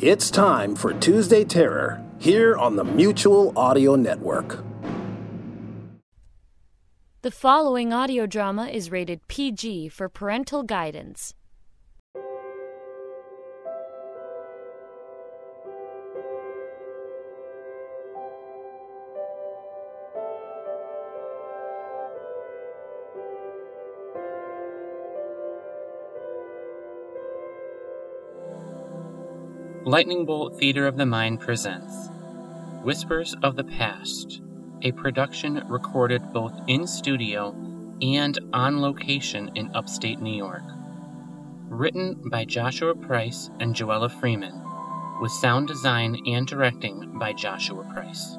It's time for Tuesday Terror here on the Mutual Audio Network. The following audio drama is rated PG for parental guidance. Lightning Bolt Theater of the Mind presents Whispers of the Past, a production recorded both in studio and on location in upstate New York. Written by Joshua Price and Joella Freeman, with sound design and directing by Joshua Price.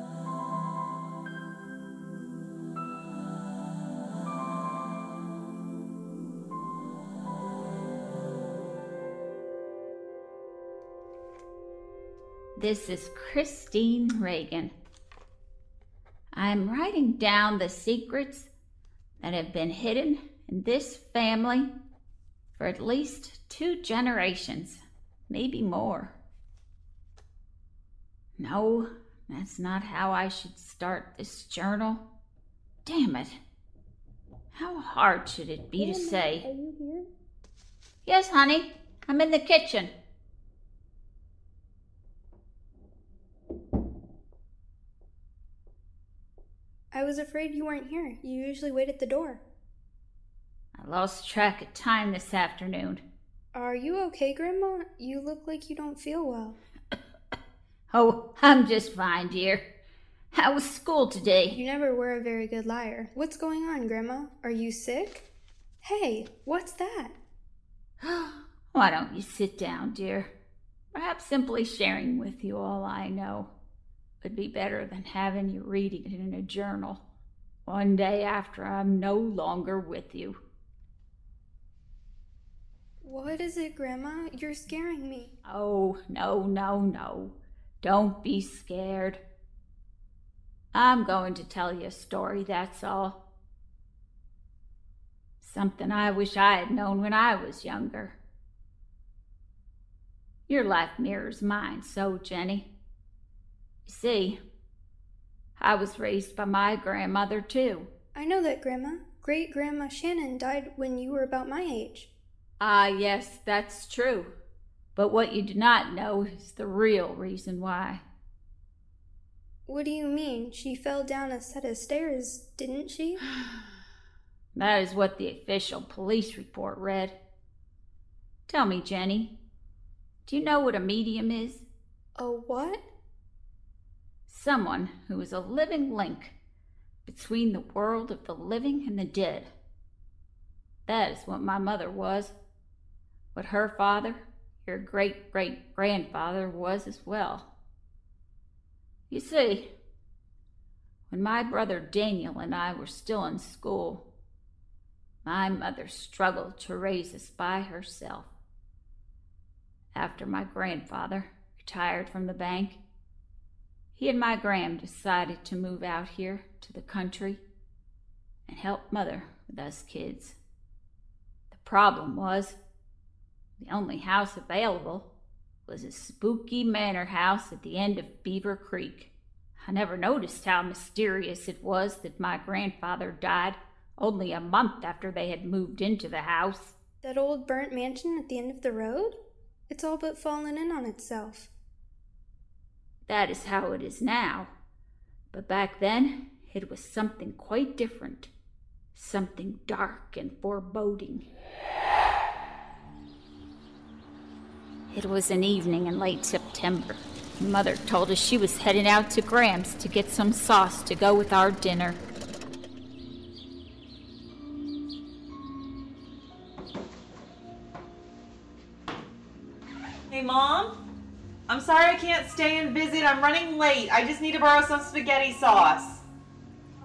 This is Christine Reagan. I'm writing down the secrets that have been hidden in this family for at least two generations, maybe more. No, that's not how I should start this journal. Damn it. How hard should it be to say? Are you here? Yes, honey, I'm in the kitchen. I was afraid you weren't here. You usually wait at the door. I lost track of time this afternoon. Are you okay, Grandma? You look like you don't feel well. Oh, I'm just fine, dear. How was school today? You never were a very good liar. What's going on, Grandma? Are you sick? Hey, what's that? Why don't you sit down, dear? Perhaps simply sharing with you all I know would be better than having you reading it in a journal one day after I'm no longer with you. What is it, Grandma? You're scaring me. Oh, no, no, no. Don't be scared. I'm going to tell you a story, that's all. Something I wish I had known when I was younger. Your life mirrors mine, so, Jenny. You see, I was raised by my grandmother, too. I know that, Grandma. Great Grandma Shannon died when you were about my age. Ah, yes, that's true. But what you do not know is the real reason why. What do you mean? She fell down a set of stairs, didn't she? That is what the official police report read. Tell me, Jenny, do you know what a medium is? A what? Someone who is a living link between the world of the living and the dead. That is what my mother was, what her father, your great great grandfather, was as well. You see, when my brother Daniel and I were still in school, my mother struggled to raise us by herself. After my grandfather retired from the bank, he and my Gram decided to move out here to the country and help mother with us kids. The problem was the only house available was a spooky manor house at the end of Beaver Creek. I never noticed how mysterious it was that my grandfather died only a month after they had moved into the house. That old burnt mansion at the end of the road? It's all but fallen in on itself. That is how it is now. But back then, it was something quite different. Something dark and foreboding. It was an evening in late September. Mother told us she was heading out to Gram's to get some sauce to go with our dinner. Hey, Mom? I'm sorry I can't stay and visit. I'm running late. I just need to borrow some spaghetti sauce.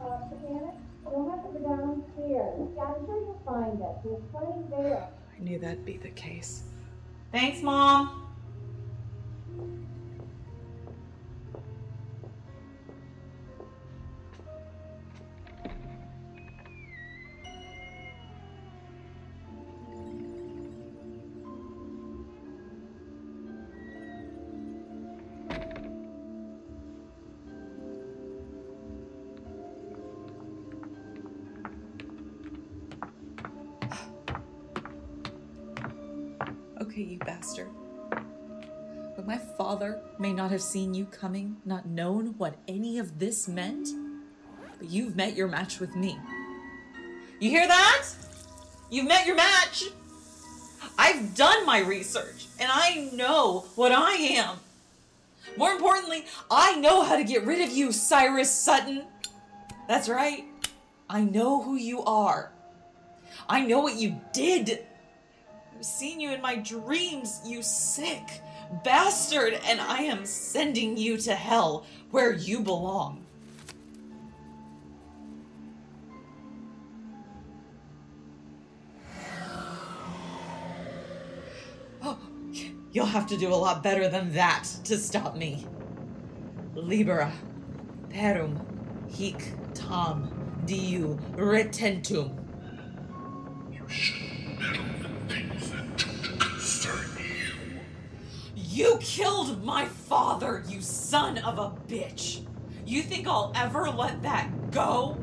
Uh, Janet, you'll have to go downstairs. Yeah, I'm sure you'll find it. There's plenty there. I knew that'd be the case. Thanks, Mom. You bastard. But my father may not have seen you coming, not known what any of this meant, but you've met your match with me. You hear that? You've met your match. I've done my research and I know what I am. More importantly, I know how to get rid of you, Cyrus Sutton. That's right. I know who you are. I know what you did. Seen you in my dreams, you sick bastard, and I am sending you to hell where you belong. Oh, you'll have to do a lot better than that to stop me. Libera, perum, hic tam, diu retentum. You shouldn't You killed my father, you son of a bitch! You think I'll ever let that go?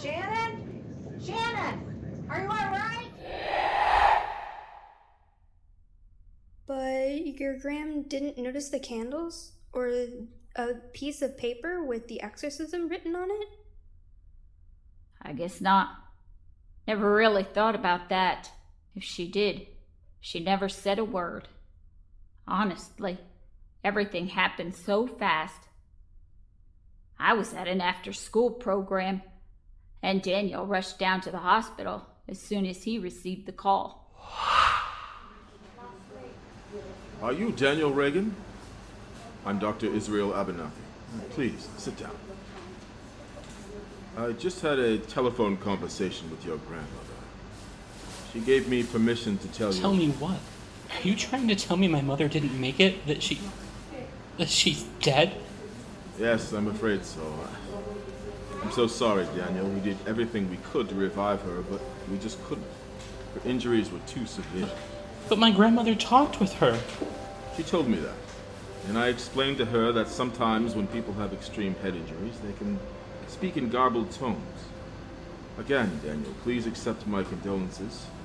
Shannon? Shannon! Are you alright? But your Gram didn't notice the candles? Or a piece of paper with the exorcism written on it? I guess not. Never really thought about that. If she did, she never said a word. Honestly, everything happened so fast. I was at an after school program, and Daniel rushed down to the hospital as soon as he received the call. Are you Daniel Reagan? I'm Dr. Israel Abernathy. Please, sit down. I just had a telephone conversation with your grandmother. She gave me permission to tell you. Tell me what? Are you trying to tell me my mother didn't make it? That she. that she's dead? Yes, I'm afraid so. I'm so sorry, Daniel. We did everything we could to revive her, but we just couldn't. Her injuries were too severe. But my grandmother talked with her. She told me that. And I explained to her that sometimes when people have extreme head injuries, they can speak in garbled tones. Again, Daniel, please accept my condolences.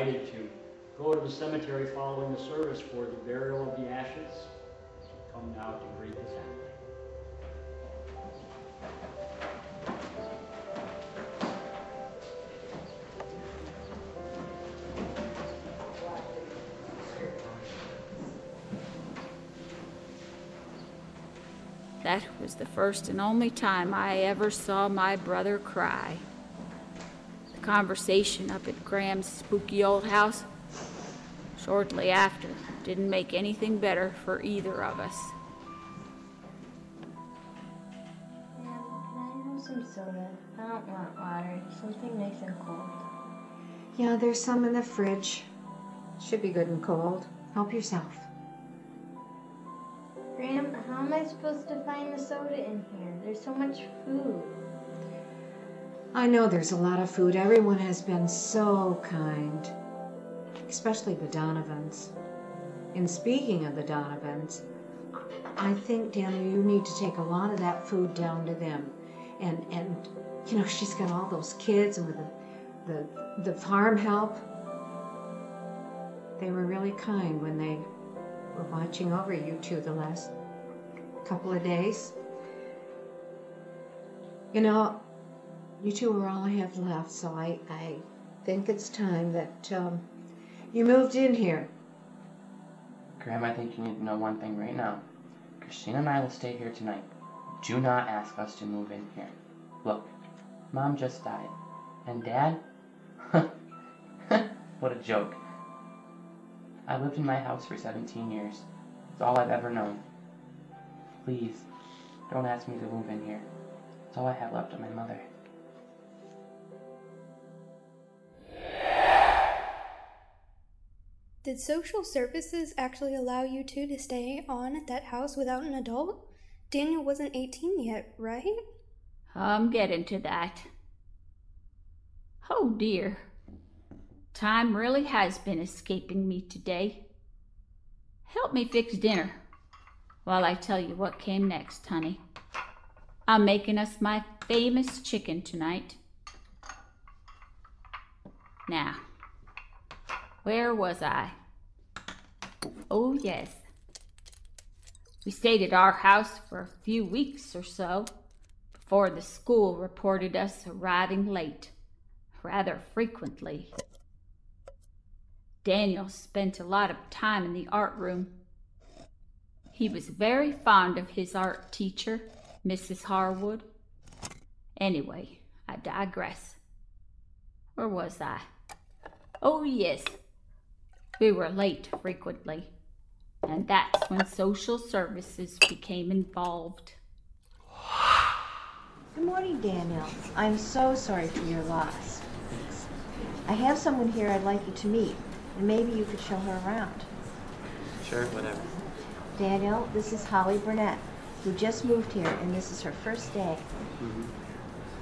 Invited to go to the cemetery following the service for the burial of the ashes. To come now to greet the family. That was the first and only time I ever saw my brother cry. The conversation up at Gram's spooky old house, shortly after, didn't make anything better for either of us. Ma'am, can I have some soda? I don't want water. Something nice and cold. Yeah, there's some in the fridge. Should be good and cold. Help yourself. Gram, how am I supposed to find the soda in here? There's so much food. I know there's a lot of food. Everyone has been so kind, especially the Donovans. And speaking of the Donovans, I think, Daniel, you need to take a lot of that food down to them. And, and you know, she's got all those kids and with the, the, the farm help. They were really kind when they were watching over you two the last couple of days. You know, you two are all I have left, so I, I think it's time that um, you moved in here. Gram, I think you need to know one thing right now. Christina and I will stay here tonight. Do not ask us to move in here. Look, Mom just died. And Dad? what a joke. I lived in my house for 17 years. It's all I've ever known. Please, don't ask me to move in here. It's all I have left of my mother. Did social services actually allow you two to stay on at that house without an adult? Daniel wasn't 18 yet, right? I'm getting to that. Oh dear. Time really has been escaping me today. Help me fix dinner while I tell you what came next, honey. I'm making us my famous chicken tonight. Now, where was I? Oh, yes. We stayed at our house for a few weeks or so before the school reported us arriving late, rather frequently. Daniel spent a lot of time in the art room. He was very fond of his art teacher, Mrs. Harwood. Anyway, I digress. Where was I? Oh, yes. We were late frequently, and that's when social services became involved. Good morning, Daniel. I'm so sorry for your loss. I have someone here I'd like you to meet, and maybe you could show her around. Sure, whatever. Daniel, this is Holly Burnett, who just moved here, and this is her first day. Mm-hmm.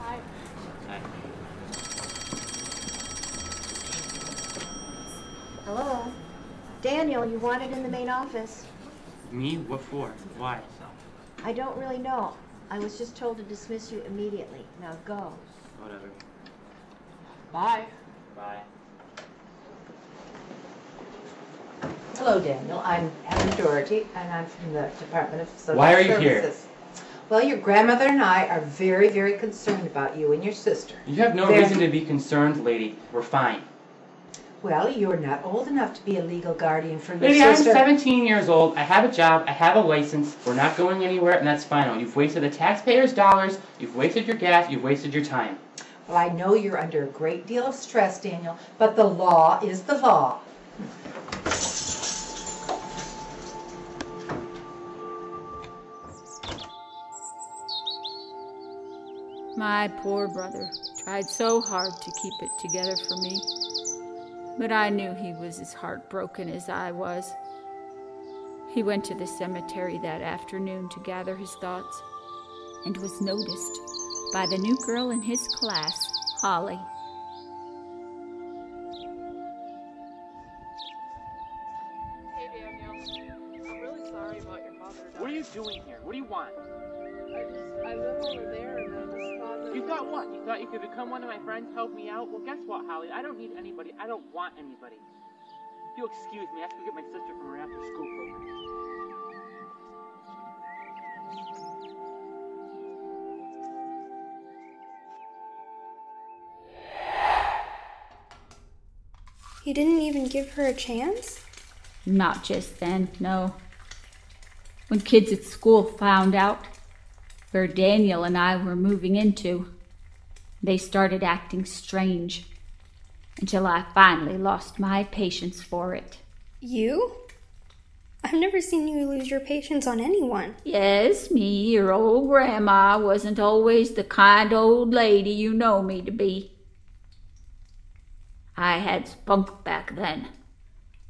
Hi. Hi. Hello? Daniel, you wanted in the main office. Me? What for? Why? I don't really know. I was just told to dismiss you immediately. Now go. Whatever. Bye. Bye. Hello, Daniel. I'm Helen Doherty, and I'm from the Department of Social Why are you here? Well, your grandmother and I are very, very concerned about you and your sister. You have no There- reason to be concerned, lady. We're fine. Well, you're not old enough to be a legal guardian for your Lady, I'm 17 years old. I have a job. I have a license. We're not going anywhere, and that's final. You've wasted the taxpayers' dollars. You've wasted your gas. You've wasted your time. Well, I know you're under a great deal of stress, Daniel, but the law is the law. My poor brother tried so hard to keep it together for me, but I knew he was as heartbroken as I was. He went to the cemetery that afternoon to gather his thoughts and was noticed by the new girl in his class, Holly. You thought you could become one of my friends, help me out? Well, guess what, Holly? I don't need anybody. I don't want anybody. If you'll excuse me, I have to get my sister from her after school program. He didn't even give her a chance? Not just then, no. When kids at school found out where Daniel and I were moving into, they started acting strange until I finally lost my patience for it. You? I've never seen you lose your patience on anyone. Yes, me, your old grandma, wasn't always the kind old lady you know me to be. I had spunk back then.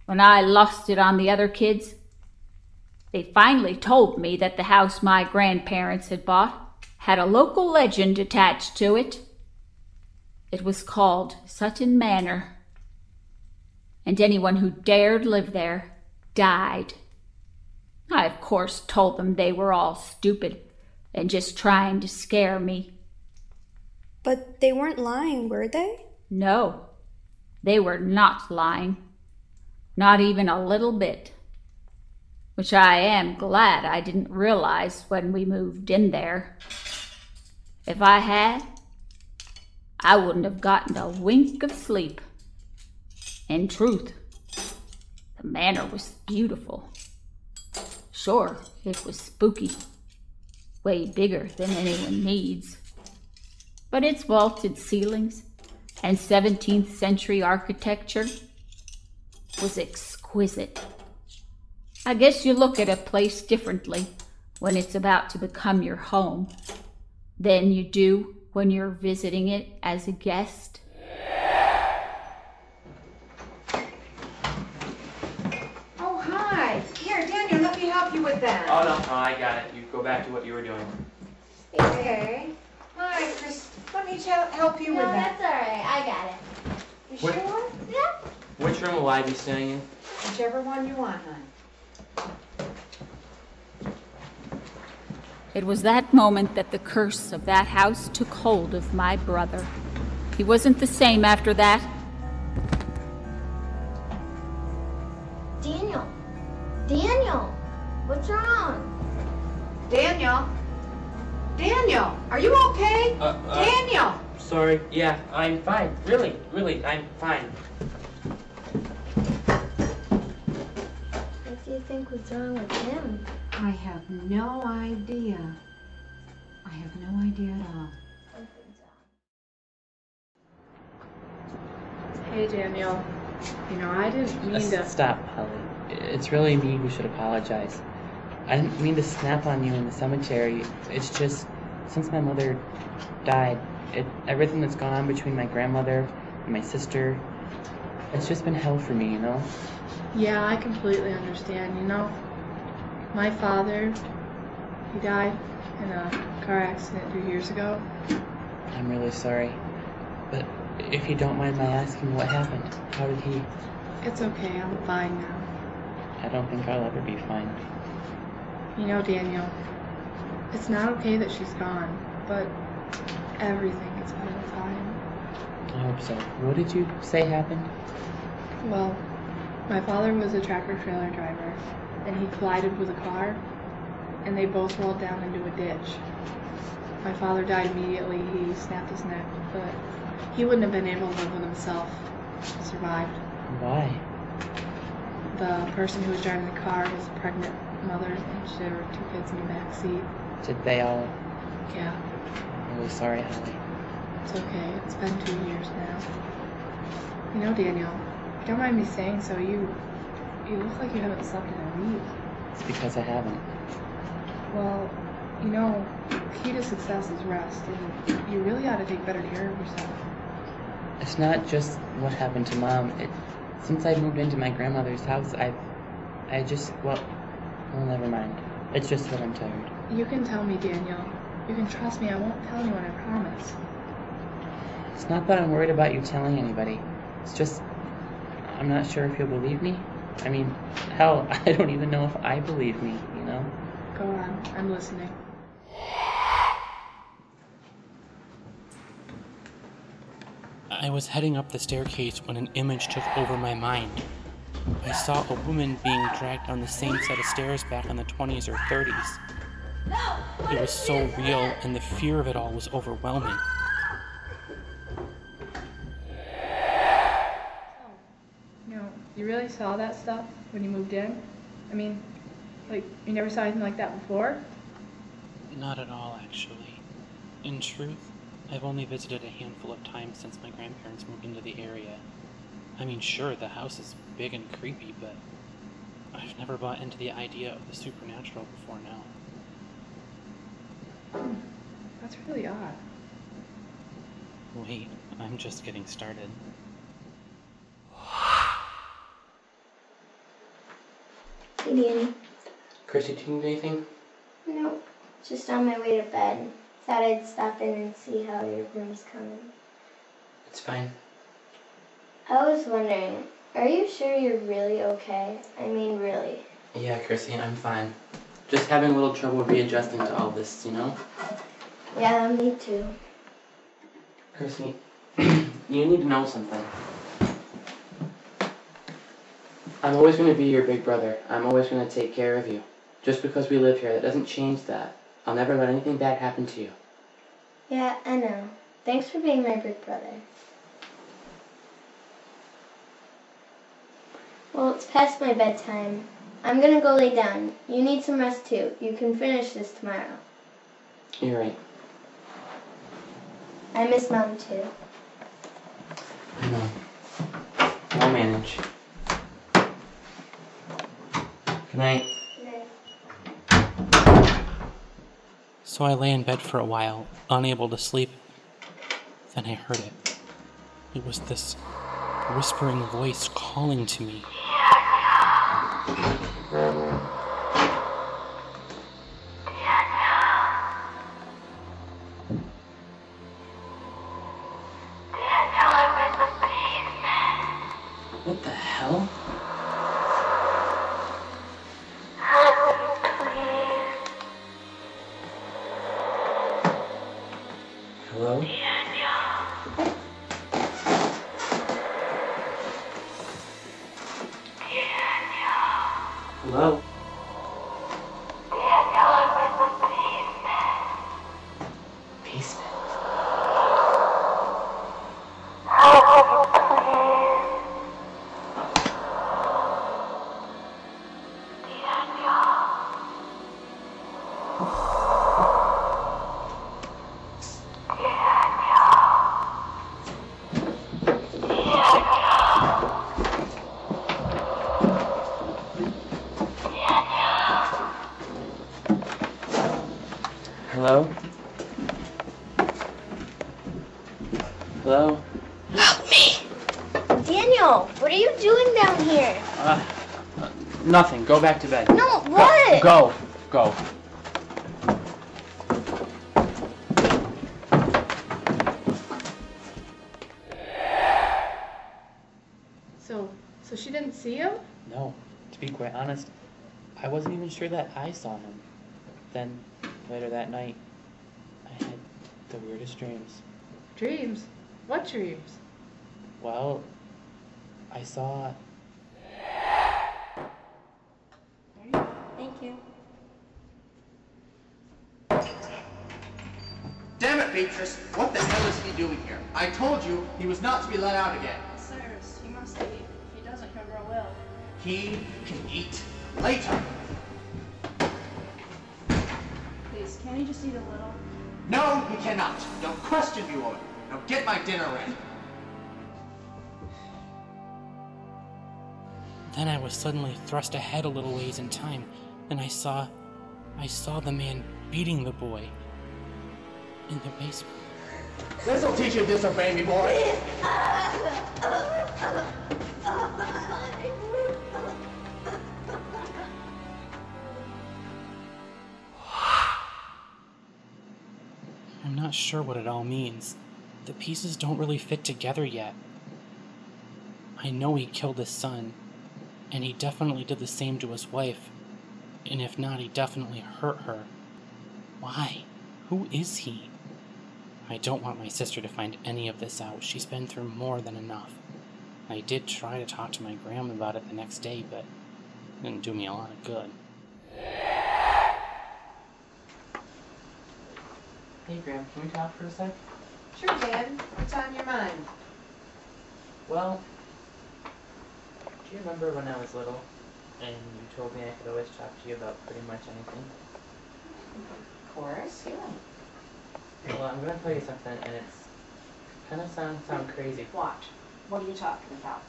When I lost it on the other kids, they finally told me that the house my grandparents had bought had a local legend attached to it. It was called Sutton Manor, and anyone who dared live there died. I, of course, told them they were all stupid and just trying to scare me. But they weren't lying, were they? No, they were not lying. Not even a little bit. Which I am glad I didn't realize when we moved in there. If I had, I wouldn't have gotten a wink of sleep. In truth, the manor was beautiful. Sure, it was spooky, way bigger than anyone needs. But its vaulted ceilings and 17th century architecture was exquisite. I guess you look at a place differently when it's about to become your home than you do when you're visiting it as a guest. Oh, hi. Here, Daniel, let me help you with that. Oh, no, no, I got it. You go back to what you were doing. Okay. Hi, Chris. Let me ch- help you with that. No, that. that's alright. I got it. You What- sure? Yeah. Which room will I be staying in? Whichever one you want, hon. It was that moment that the curse of that house took hold of my brother. He wasn't the same after that. Daniel. Daniel. What's wrong? Daniel? Daniel, are you okay? Uh, uh, Daniel! Sorry. Yeah, I'm fine. Really, really, I'm fine. Think was wrong with him? I have no idea. I have no idea at all. Hey, Daniel. You know, I didn't mean to. Stop, Holly. It's really me who should apologize. I didn't mean to snap on you in the cemetery. It's just, since my mother died, it, everything that's gone on between my grandmother and my sister, it's just been hell for me, you know? Yeah, I completely understand. You know, my father, he died in a car accident two years ago. I'm really sorry. But if you don't mind my asking what happened, how did he? It's okay, I'm fine now. I don't think I'll ever be fine. You know, Daniel, it's not okay that she's gone, but everything gets better with time. I hope so. What did you say happened? Well, my father was a tractor trailer driver, and he collided with a car, and they both rolled down into a ditch. My father died immediately. He snapped his neck, but he wouldn't have been able to live with himself. Survived. Why? The person who was driving the car was a pregnant mother, and there were two kids in the back seat. Did they all? Yeah, I'm really sorry, Holly. It's okay. It's been two years now. You know, Daniel, don't mind me saying so, you you look like you haven't slept in a week. It's because I haven't. Well, you know, the key to success is rest, and you really ought to take better care of yourself. It's not just what happened to mom. It, since I moved into my grandmother's house, I've, I just, well, well, never mind. It's just that I'm tired. You can tell me, Daniel. You can trust me. I won't tell anyone, I promise. It's not that I'm worried about you telling anybody. It's just, I'm not sure if you'll believe me. I mean, hell, I don't even know if I believe me, you know? Go on. I'm listening. I was heading up the staircase when an image took over my mind. I saw a woman being dragged down the same set of stairs back in the 20s or 30s. It was so real, and the fear of it all was overwhelming. You really saw that stuff when you moved in? I mean, like, you never saw anything like that before? Not at all, actually. In truth, I've only visited a handful of times since my grandparents moved into the area. I mean, sure, the house is big and creepy, but I've never bought into the idea of the supernatural before now. Hmm, that's really odd. Wait, I'm just getting started. Danny. Chrissy, do you need anything? No, just on my way to bed. Thought I'd stop in and see how your room's coming. It's fine. I was wondering, are you sure you're really okay? I mean, really. Yeah, Chrissy, I'm fine. Just having a little trouble readjusting to all this, you know? Yeah, me too. Chrissy, you need to know something. I'm always going to be your big brother. I'm always going to take care of you. Just because we live here, that doesn't change that. I'll never let anything bad happen to you. Yeah, I know. Thanks for being my big brother. Well, it's past my bedtime. I'm gonna go lay down. You need some rest too. You can finish this tomorrow. You're right. I miss mom too. I know. I'll manage. Good night. So I lay in bed for a while, unable to sleep. Then I heard it. It was this whispering voice calling to me. Hello? Basement. Hello? Hello? Daniel, what are you doing down here? Uh, uh, nothing. Go back to bed. No, what? Go. Go. So, so she didn't see him? No. To be quite honest, I wasn't even sure that I saw him. Then, later that night, I had the weirdest dreams. Dreams? What dreams? Well, I saw. You. Damn it, Beatrice! What the hell is he doing here? I told you he was not to be let out again. Cyrus, he must leave. If he doesn't, he'll grow ill. He can eat later. Please, can't he just eat a little? No, he cannot. Don't question me, woman. Now get my dinner ready. Then I was suddenly thrust ahead a little ways in time, and I saw. I saw the man beating the boy in the basement. This'll teach you to disobey me, boy. I'm not sure what it all means. The pieces don't really fit together yet. I know he killed his son, and he definitely did the same to his wife. And if not, he definitely hurt her. Why? Who is he? I don't want my sister to find any of this out. She's been through more than enough. I did try to talk to my grandma about it the next day, but it didn't do me a lot of good. Hey, Gram, can we talk for a sec? Sure, Dad. What's on your mind? Well, do you remember when I was little and you told me I could always talk to you about pretty much anything? Of course, yeah. Well, I'm gonna tell you something, and it's kind of sound sound crazy. What? What are you talking about?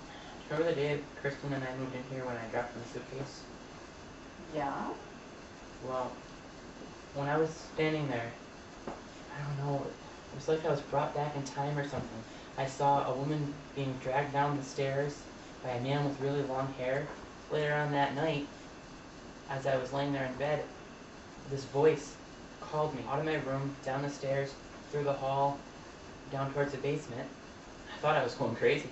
Remember the day Kristen and I moved in here when I dropped my suitcase? Yeah? Well, when I was standing there, I don't know, it was like I was brought back in time or something. I saw a woman being dragged down the stairs by a man with really long hair. Later on that night, as I was laying there in bed, this voice called me out of my room, down the stairs, through the hall, down towards the basement. I thought I was going crazy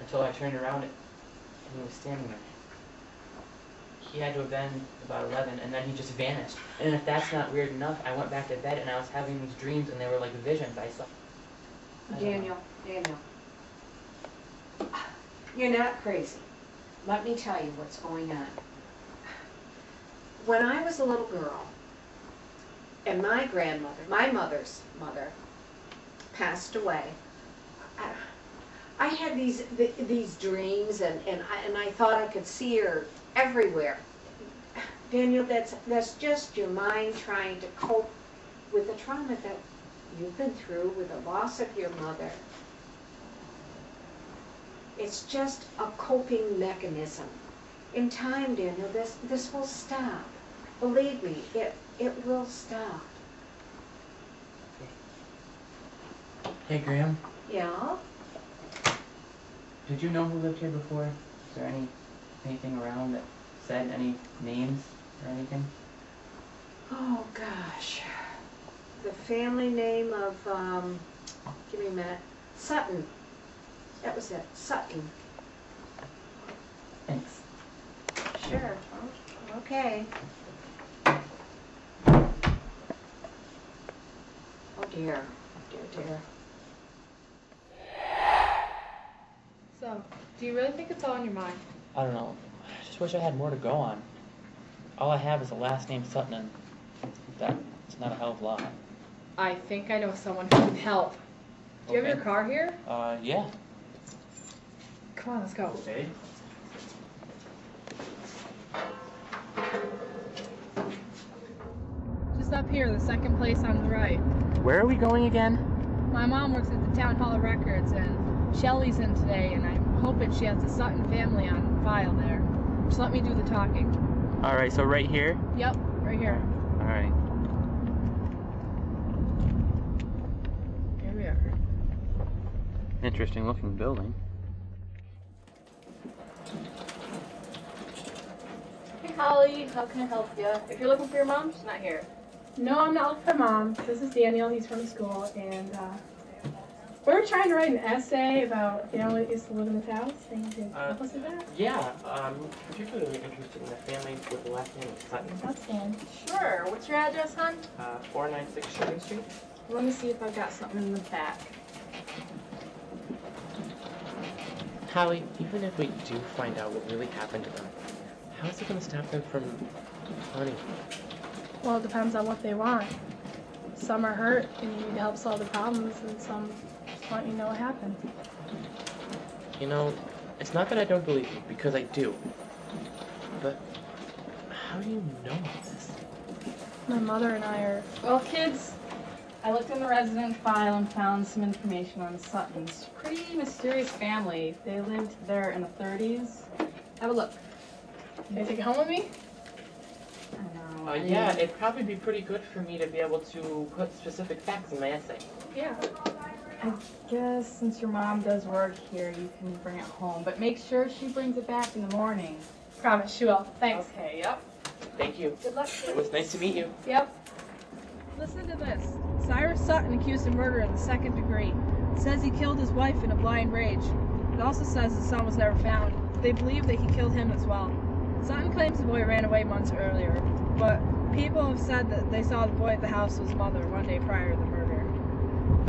until I turned around and he was standing there. He had to have been about 11, and then he just vanished. And if that's not weird enough, I went back to bed and I was having these dreams, and they were like visions I saw. I. Daniel, Daniel. You're not crazy. Let me tell you what's going on. When I was a little girl, and my grandmother, my mother's mother, passed away. I, had these th- these dreams, and and I, and I thought I could see her everywhere. Daniel, that's that's just your mind trying to cope with the trauma that you've been through with the loss of your mother. It's just a coping mechanism. In time, Daniel, this this will stop. Believe me, it it will stop. Hey, Gram. Yeah. Did you know who lived here before? Is there any anything around that said any names or anything? Oh gosh. The family name of um give me a minute. Sutton. That was it. Sutton. Thanks. Sure. Okay. Oh dear. Oh dear dear. So, do you really think it's all on your mind? I don't know. I just wish I had more to go on. All I have is a last name Sutton, and that's not a hell of a lot. I think I know someone who can help. Do you have Okay. your car here? Uh, yeah. Come on, let's go. Okay. Just up here, the second place on the right. Where are we going again? My mom works at the Town Hall of Records, and Shelly's in today, and I'm hoping she has the Sutton family on file there. Just let me do the talking. All right, so right here. Yep, right here. All right. Here we are. Interesting looking building. Holly, how can I help you? If you're looking for your mom, she's not here. No, I'm not looking for mom. This is Daniel. He's from school, and uh, we're trying to write an essay about a family that used to live in this house. And you can Uh, help us with that? Yeah, I'm particularly interested in the family with the last name of Sutton. That's fine. Sure. What's your address, hon? Uh, 496 Sugar Street. Let me see if I've got something in the back. Holly, even if we do find out what really happened to them, how is it going to stop them from hunting? Well, it depends on what they want. Some are hurt and you need to help solve the problems, and some just want you to know what happened. You know, it's not that I don't believe you, because I do. But how do you know all this? My mother and I are. Well, kids, I looked in the resident file and found some information on Suttons. Pretty mysterious family. They lived there in the 30s. Have a look. Can you take it home with me? Uh, yeah, it'd probably be pretty good for me to be able to put specific facts in my essay. Yeah. I guess since your mom does work here, you can bring it home. But make sure she brings it back in the morning. Promise she will. Thanks. Okay, yep. Thank you. Good luck. It was nice to meet you. Yep. Listen to this. Cyrus Sutton accused of murder in the second degree. It says he killed his wife in a blind rage. It also says his son was never found. They believe that he killed him as well. Sutton claims the boy ran away months earlier, but people have said that they saw the boy at the house with his mother one day prior to the murder.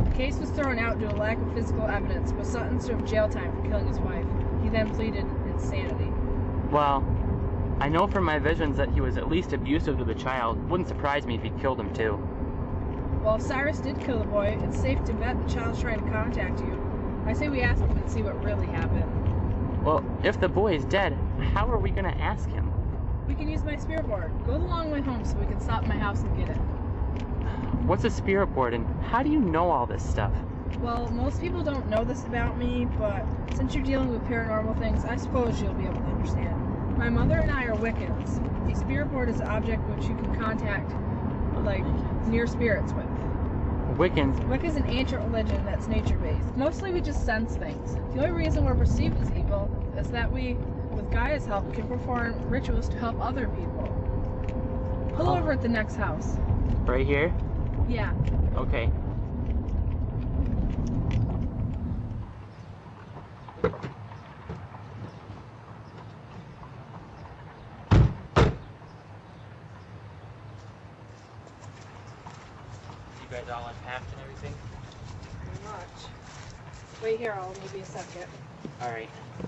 The case was thrown out due to lack of physical evidence, but Sutton served jail time for killing his wife. He then pleaded insanity. Well, I know from my visions that he was at least abusive to the child. Wouldn't surprise me if he killed him too. Well, if Cyrus did kill the boy, it's safe to bet the child's trying to contact you. I say we ask him and see what really happened. Well, if the boy is dead, how are we gonna ask him? We can use my spirit board. Go the long way home so we can stop at my house and get it. What's a spirit board and how do you know all this stuff? Well, most people don't know this about me, but since you're dealing with paranormal things, I suppose you'll be able to understand. My mother and I are Wiccans. A spirit board is an object which you can contact, like, near spirits with. Wiccans. Wicca is an ancient religion that's nature based. Mostly we just sense things. The only reason we're perceived as evil is that we, with Gaia's help, can perform rituals to help other people. Pull uh-huh. over at the next house. Right here? Yeah. Okay. You guys all unpacked and everything? Pretty much. Maybe a second. Alright. Grandpa!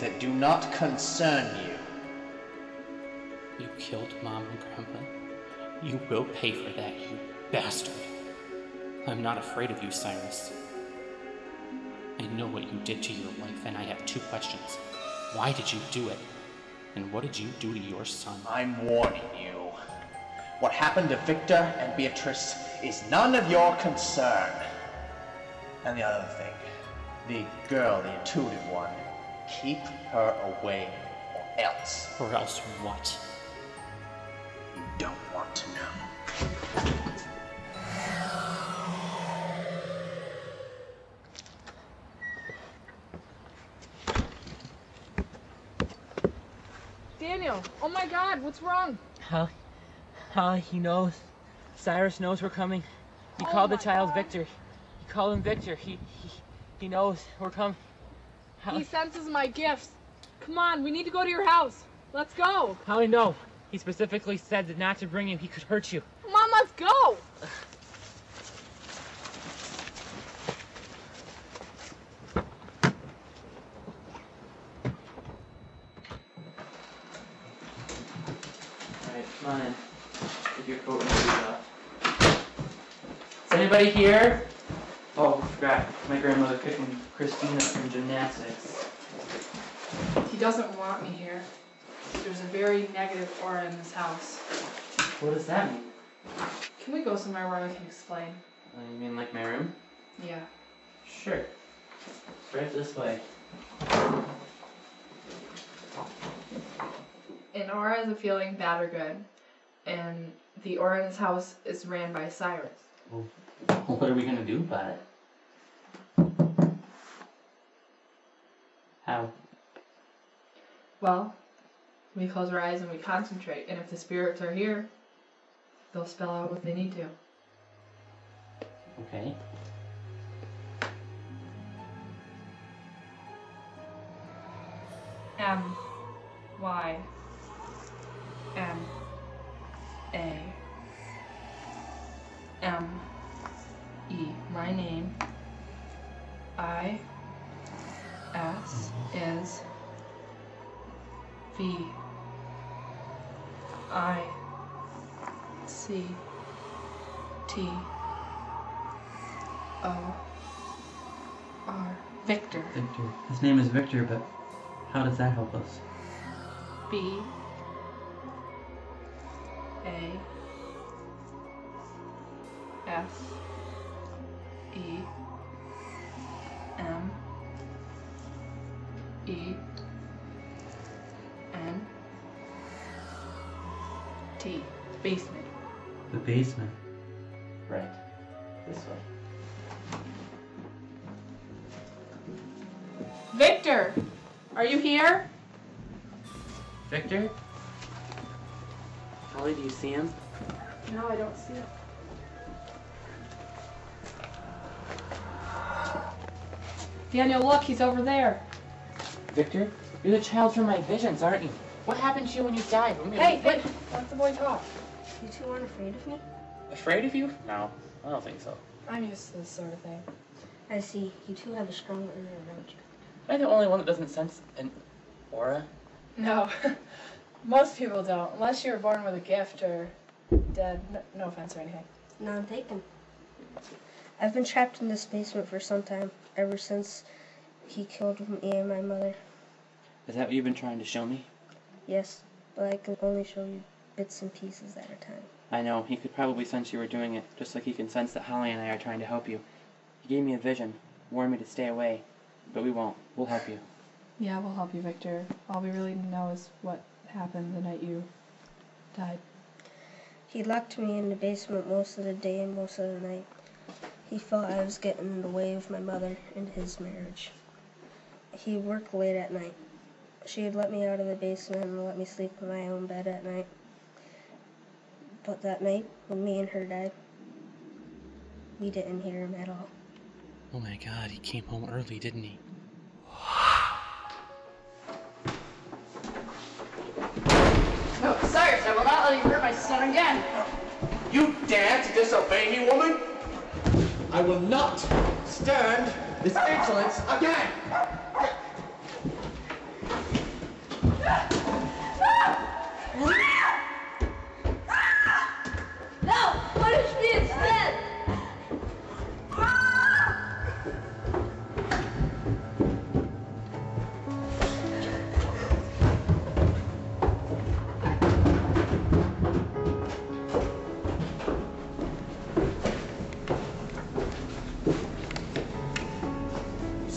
That do not concern you. You killed Mom and Grandpa. You will pay for that, you bastard. I'm not afraid of you, Cyrus. I know what you did to your wife, and I have two questions. Why did you do it? And what did you do to your son? I'm warning you. What happened to Victor and Beatrice is none of your concern. And the other thing, the girl, the intuitive one, keep her away, or else. Or else what? You don't want to know. Daniel, oh my god, what's wrong? How? How he knows? Cyrus knows we're coming. He Oh called the child God. Victor. He called him Victor. He he, he knows we're coming. How, He senses my gifts. Come on, we need to go to your house. Let's go. how he know? He specifically said that not to bring him. He could hurt you. Come on, let's go. Alright, come on in. Take your coat and shoes off. Is anybody here? Oh, I forgot. My grandmother picking Christina from gymnastics. He doesn't want me here. There's a very negative aura in this house. What does that mean? Can we go somewhere where I can explain? Uh, you mean like my room? Yeah. Sure. It's right this way. An aura is a feeling bad or good, and the aura in this house is ran by Cyrus. What are we gonna do about it? How? Well, we close our eyes and we concentrate, and if the spirits are here, they'll spell out what they need to. Okay. M Y M A M E. My name. I S is V I C T O R. Victor. Victor. His name is Victor, but how does that help us? B A S basement. Right. This way. Victor! Are you here? Victor? Holly, do you see him? No, I don't see him. Daniel, look, he's over there. Victor? You're the child from my visions, aren't you? What happened to you when you died? When Hey, little? hey, let the boy talk. You two aren't afraid of me? Afraid of you? No, I don't think so. I'm used to this sort of thing. I see. You two have a strong aura around you. Am I the only one that doesn't sense an aura? No, most people don't, unless you were born with a gift or dead. No, no offense or anything. None taken. I've been trapped in this basement for some time, ever since he killed me and my mother. Is that what you've been trying to show me? Yes, but I can only show you bits and pieces at a time. I know, he could probably sense you were doing it, just like he can sense that Holly and I are trying to help you. He gave me a vision, warned me to stay away, but we won't. We'll help you. Yeah, we'll help you, Victor. All we really know is what happened the night you died. He locked me in the basement most of the day and most of the night. He thought I was getting in the way of my mother and his marriage. He worked late at night. She'd let me out of the basement and let me sleep in my own bed at night. But that night, when me and her died, we didn't hear him at all. Oh my god, he came home early, didn't he? No, Cyrus, I will not let you hurt my son again. You dare to disobey me, woman? I will not stand this insolence again!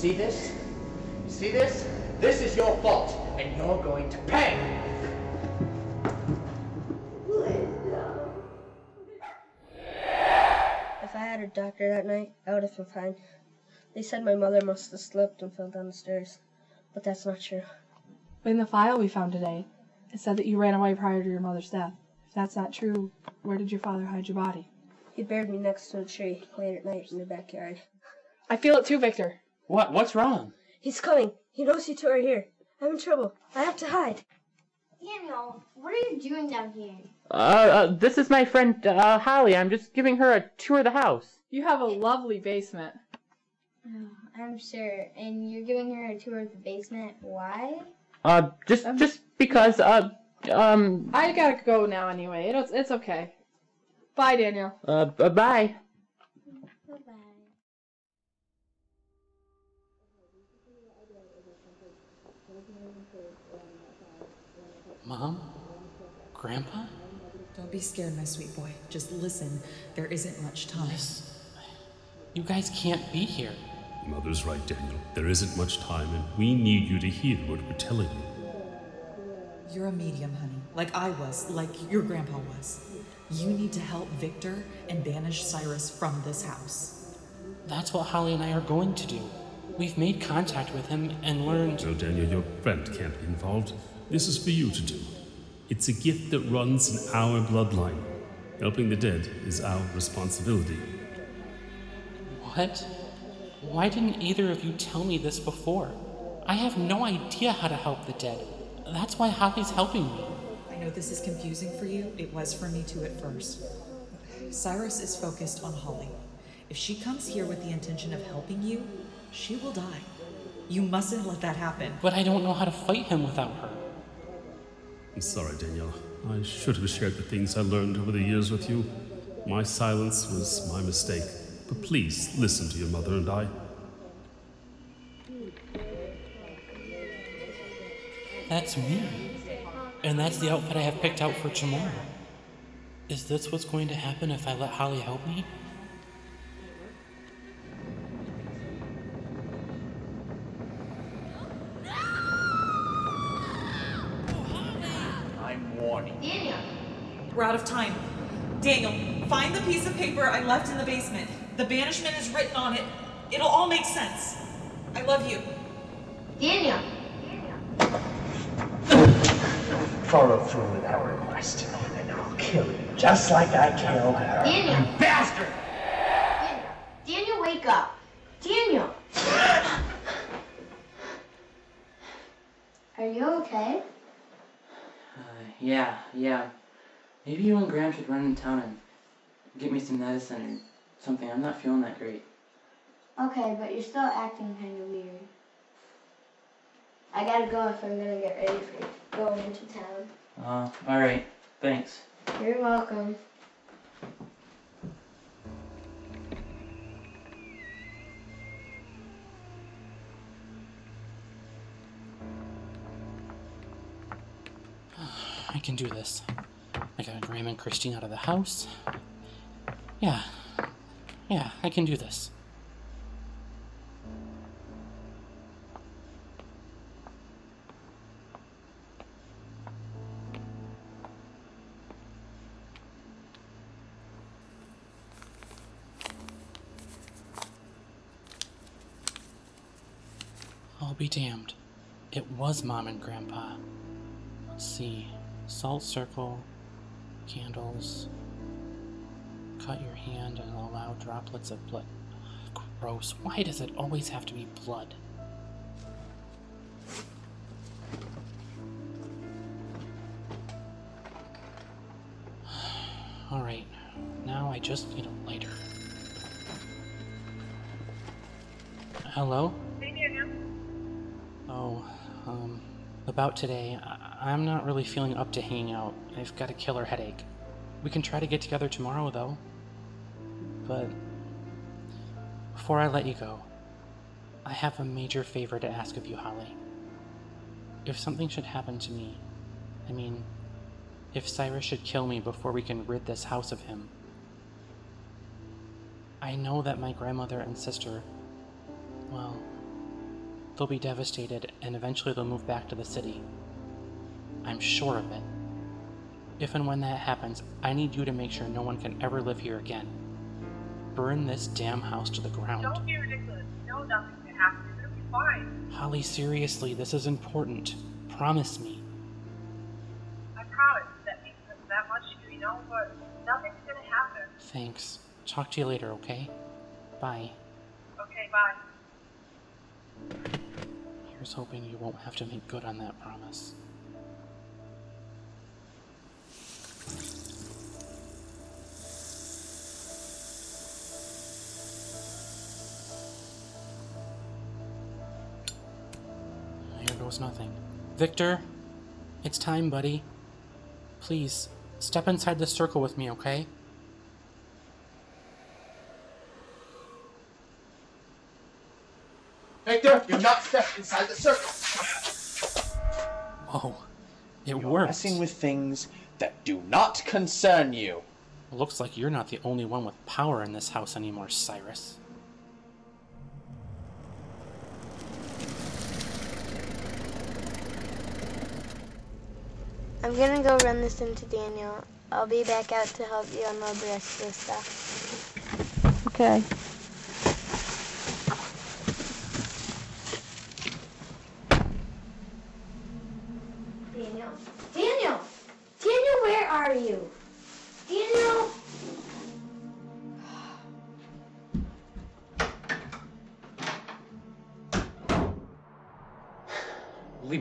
See this? You see this? This is your fault, and you're going to pay! If I had a doctor that night, I would have been fine. They said my mother must have slipped and fell down the stairs, but that's not true. But in the file we found today, it said that you ran away prior to your mother's death. If that's not true, where did your father hide your body? He buried me next to a tree late at night in the backyard. I feel it too, Victor. What? What's wrong? He's coming. He knows you two are here. I'm in trouble. I have to hide. Daniel, what are you doing down here? Uh, uh this is my friend uh, Holly. I'm just giving her a tour of the house. You have a lovely basement. Oh, I'm sure. And you're giving her a tour of the basement. Why? Uh, just just because uh um I gotta go now anyway. It's it's okay. Bye, Daniel. uh b- bye. Mom? Grandpa? Don't be scared, my sweet boy. Just listen. There isn't much time. You guys can't be here. Mother's right, Daniel. There isn't much time, and we need you to hear what we're telling you. You're a medium, honey. Like I was, like your grandpa was. You need to help Victor and banish Cyrus from this house. That's what Holly and I are going to do. We've made contact with him and learned. No, Daniel, your friend can't be involved. This is for you to do. It's a gift that runs in our bloodline. Helping the dead is our responsibility. What? Why didn't either of you tell me this before? I have no idea how to help the dead. That's why Holly's helping me. I know this is confusing for you. It was for me too at first. Cyrus is focused on Holly. If she comes here with the intention of helping you, she will die. You mustn't let that happen. But I don't know how to fight him without her. I'm sorry, Daniel. I should have shared the things I learned over the years with you. My silence was my mistake. But please listen to your mother and I. That's me. And that's the outfit I have picked out for tomorrow. Is this what's going to happen if I let Holly help me? I'm warning. Daniel! We're out of time. Daniel, find the piece of paper I left in the basement. The banishment is written on it. It'll all make sense. I love you. Daniel! Follow through with our request, and I'll kill you just like I killed her. Daniel! You bastard! Daniel, wake up! Daniel! Are you okay? Yeah, yeah. Maybe you and Gram should run in town and get me some medicine or something. I'm not feeling that great. Okay, but you're still acting kind of weird. I gotta go if I'm gonna get ready for going into town. Uh, alright. Thanks. You're welcome. Can do this. I got Gram and Christine out of the house. Yeah. Yeah, I can do this. I'll be damned. It was Mom and Grandpa. Let's see. Salt circle, candles. Cut your hand and allow droplets of blood. Gross. Why does it always have to be blood? Alright, now I just need a lighter. Hello? About today, I'm not really feeling up to hanging out. I've got a killer headache. We can try to get together tomorrow, though. But before I let you go, I have a major favor to ask of you, Holly. If something should happen to me, I mean, if Cyrus should kill me before we can rid this house of him, I know that my grandmother and sister, well, they'll be devastated and eventually they'll move back to the city. I'm sure of it. If and when that happens, I need you to make sure no one can ever live here again. Burn this damn house to the ground. Don't be ridiculous. You know nothing's gonna happen. It'll be fine. Holly, seriously, this is important. Promise me. I promise. That means that much to you, you know, but nothing's gonna happen. Thanks. Talk to you later, okay? Bye. Okay, bye. Here's hoping you won't have to make good on that promise. Here goes nothing. Victor, it's time, buddy. Please, step inside the circle with me, okay? Victor, you're not inside the circle. Whoa, it You're works. messing with things that do not concern you. Looks like you're not the only one with power in this house anymore, Cyrus. I'm gonna go run this into Daniel. I'll be back out to help you unload the rest of the stuff. Okay.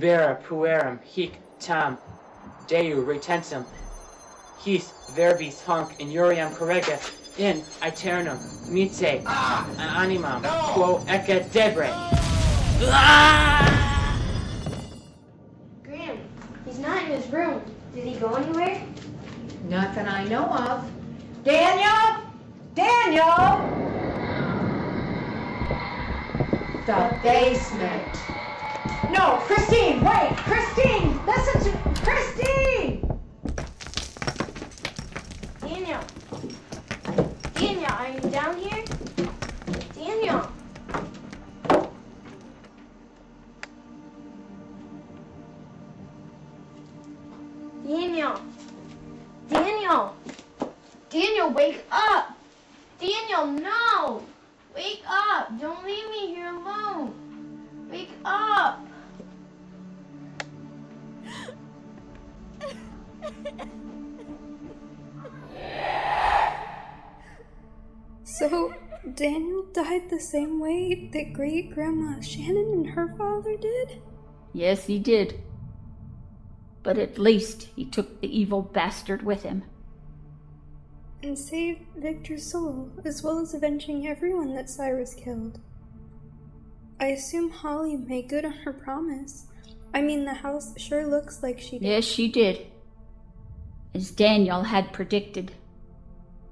Libera puerum hic tam Deu retensum his verbis hanc in iuriam correga in aeternum mitse ah! animam quo ecce debre. Gram, he's not in his room. Did he go anywhere? Not that I know of. Daniel! Daniel! The basement. No, Christine, wait! Christine! Listen to Christine! Daniel! Daniel, are you down here? That great grandma Shannon and her father did? Yes, he did. But at least he took the evil bastard with him. And saved Victor's soul, as well as avenging everyone that Cyrus killed. I assume Holly made good on her promise. I mean, the house sure looks like she did. Yes, she did. As Daniel had predicted.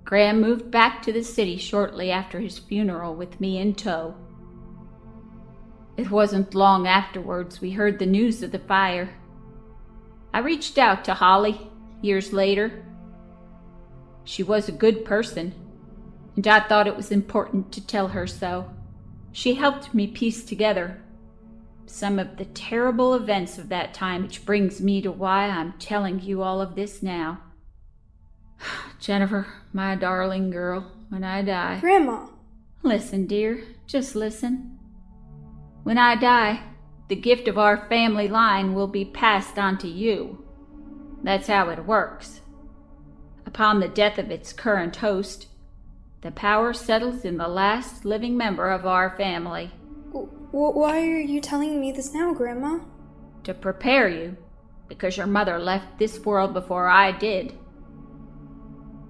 Gram moved back to the city shortly after his funeral with me in tow. It wasn't long afterwards we heard the news of the fire. I reached out to Holly years later. She was a good person, and I thought it was important to tell her so. She helped me piece together some of the terrible events of that time, which brings me to why I'm telling you all of this now. Jennifer, my darling girl, when I die. Grandma! Listen, dear, just listen. When I die, the gift of our family line will be passed on to you. That's how it works. Upon the death of its current host, the power settles in the last living member of our family. W- why are you telling me this now, Grandma? To prepare you, because your mother left this world before I did.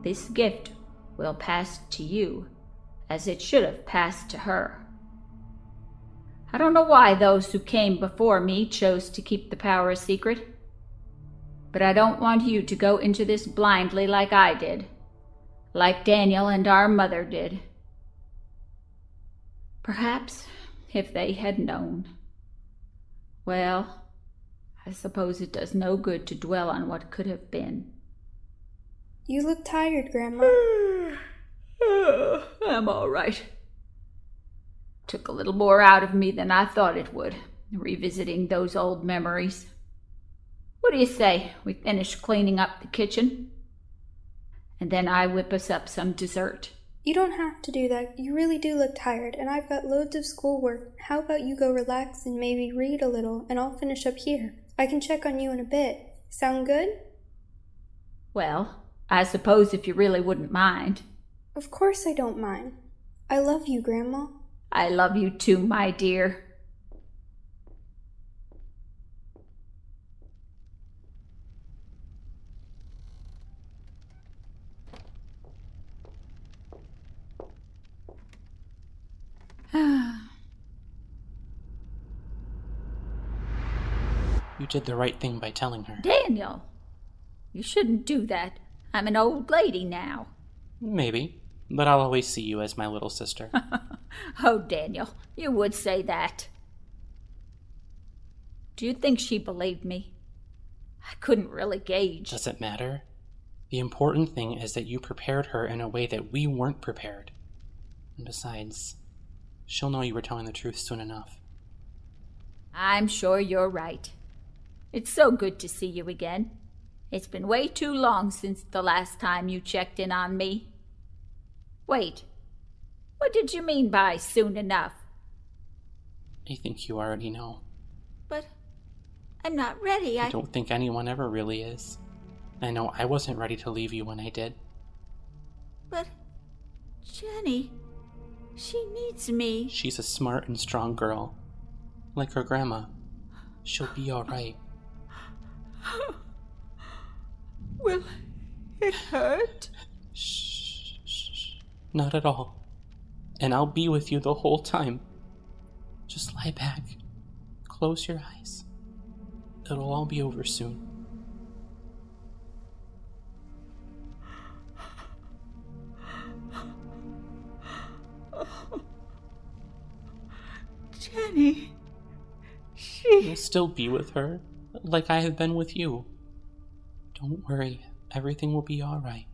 This gift will pass to you as it should have passed to her. I don't know why those who came before me chose to keep the power a secret, but I don't want you to go into this blindly like I did, like Daniel and our mother did. Perhaps if they had known. Well, I suppose it does no good to dwell on what could have been. You look tired, Grandma. Oh, I'm all right. Took a little more out of me than I thought it would, revisiting those old memories. What do you say we finish cleaning up the kitchen? And then I whip us up some dessert. You don't have to do that. You really do look tired, and I've got loads of schoolwork. How about you go relax and maybe read a little, and I'll finish up here? I can check on you in a bit. Sound good? Well, I suppose if you really wouldn't mind. Of course I don't mind. I love you, Grandma. I love you too, my dear. You did the right thing by telling her. Daniel, you shouldn't do that. I'm an old lady now. Maybe, but I'll always see you as my little sister. Oh, Daniel, you would say that. Do you think she believed me? I couldn't really gauge. Does it matter? The important thing is that you prepared her in a way that we weren't prepared. And besides, she'll know you were telling the truth soon enough. I'm sure you're right. It's so good to see you again. It's been way too long since the last time you checked in on me. Wait, what did you mean by soon enough? I think you already know. But I'm not ready. I, I don't think anyone ever really is. I know I wasn't ready to leave you when I did. But Jenny, she needs me. She's a smart and strong girl. Like her grandma. She'll be alright. Will it hurt? Not at all. And I'll be with you the whole time. Just lie back. Close your eyes. It'll all be over soon. Jenny, she. You'll still be with her, like I have been with you. Don't worry, everything will be alright.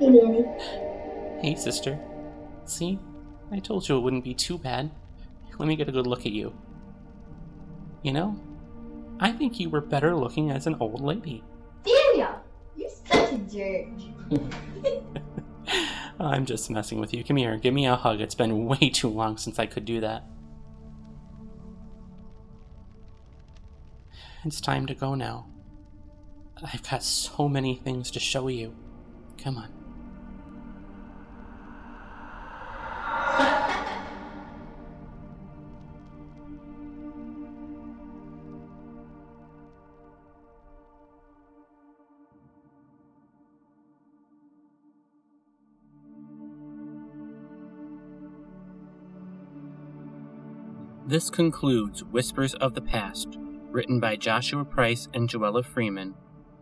Hey, Danny. Hey, sister. See? I told you it wouldn't be too bad. Let me get a good look at you. You know, I think you were better looking as an old lady. Daniel, you're such a jerk. I'm just messing with you. Come here, give me a hug. It's been way too long since I could do that. It's time to go now. I've got so many things to show you. Come on. This concludes Whispers of the Past, written by Joshua Price and Joella Freeman,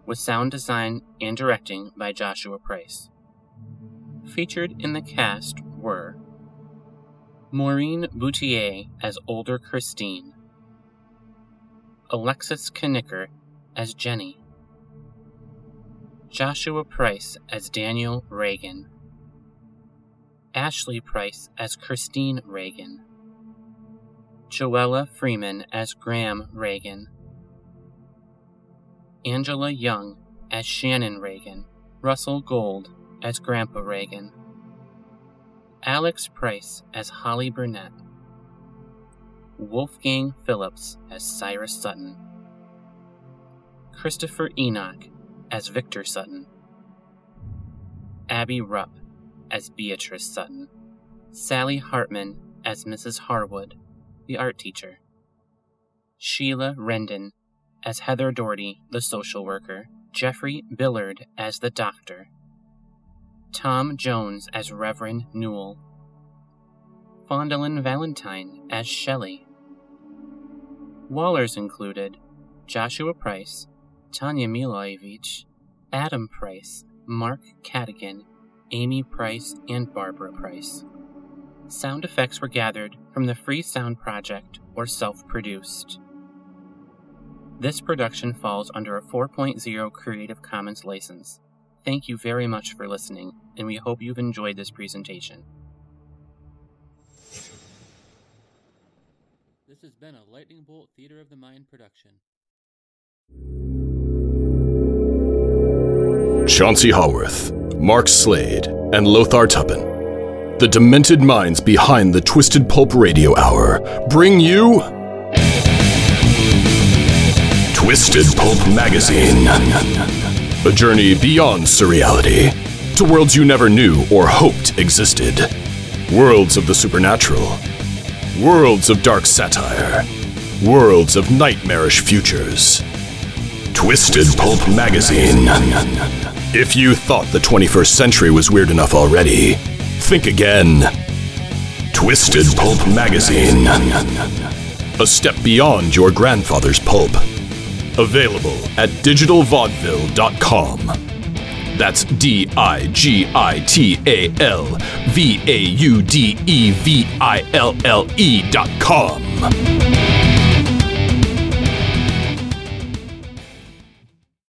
with sound design and directing by Joshua Price. Featured in the cast were Maureen Boutier as older Christine, Alexis Knicker as Jenny, Joshua Price as Daniel Reagan, Ashley Price as Christine Reagan, Joella Freeman as Gram Reagan, Angela Young as Shannon Reagan, Russell Gold as Grandpa Reagan, Alex Price as Holly Burnett, Wolfgang Phillips as Cyrus Sutton, Christopher Enoch as Victor Sutton, Abby Rupp as Beatrice Sutton, Sally Hartman as Mrs. Harwood, the art teacher, Sheila Rendon as Heather Doherty, the social worker, Jeffrey Billard as the doctor, Tom Jones as Reverend Newell, Fondalin Valentine as Shelley. Wallers included Joshua Price, Tanya Milojevic, Adam Price, Mark Cadigan, Amy Price, and Barbara Price. Sound effects were gathered from the Free Sound Project or self produced. This production falls under a 4.0 Creative Commons license. Thank you very much for listening, and we hope you've enjoyed this presentation. This has been a Lightning Bolt Theater of the Mind production. Chauncey Haworth, Mark Slade, and Lothar Tuppen, the demented minds behind the Twisted Pulp Radio Hour, bring you Twisted Pulp Magazine. A journey beyond surreality to worlds you never knew or hoped existed. Worlds of the supernatural. Worlds of dark satire. Worlds of nightmarish futures. Twisted Pulp Magazine. If you thought the 21st century was weird enough already, think again. Twisted Pulp Magazine. A step beyond your grandfather's pulp. Available at digitalvaudeville.com. That's D I G I T A L V A U D V I L L dot com.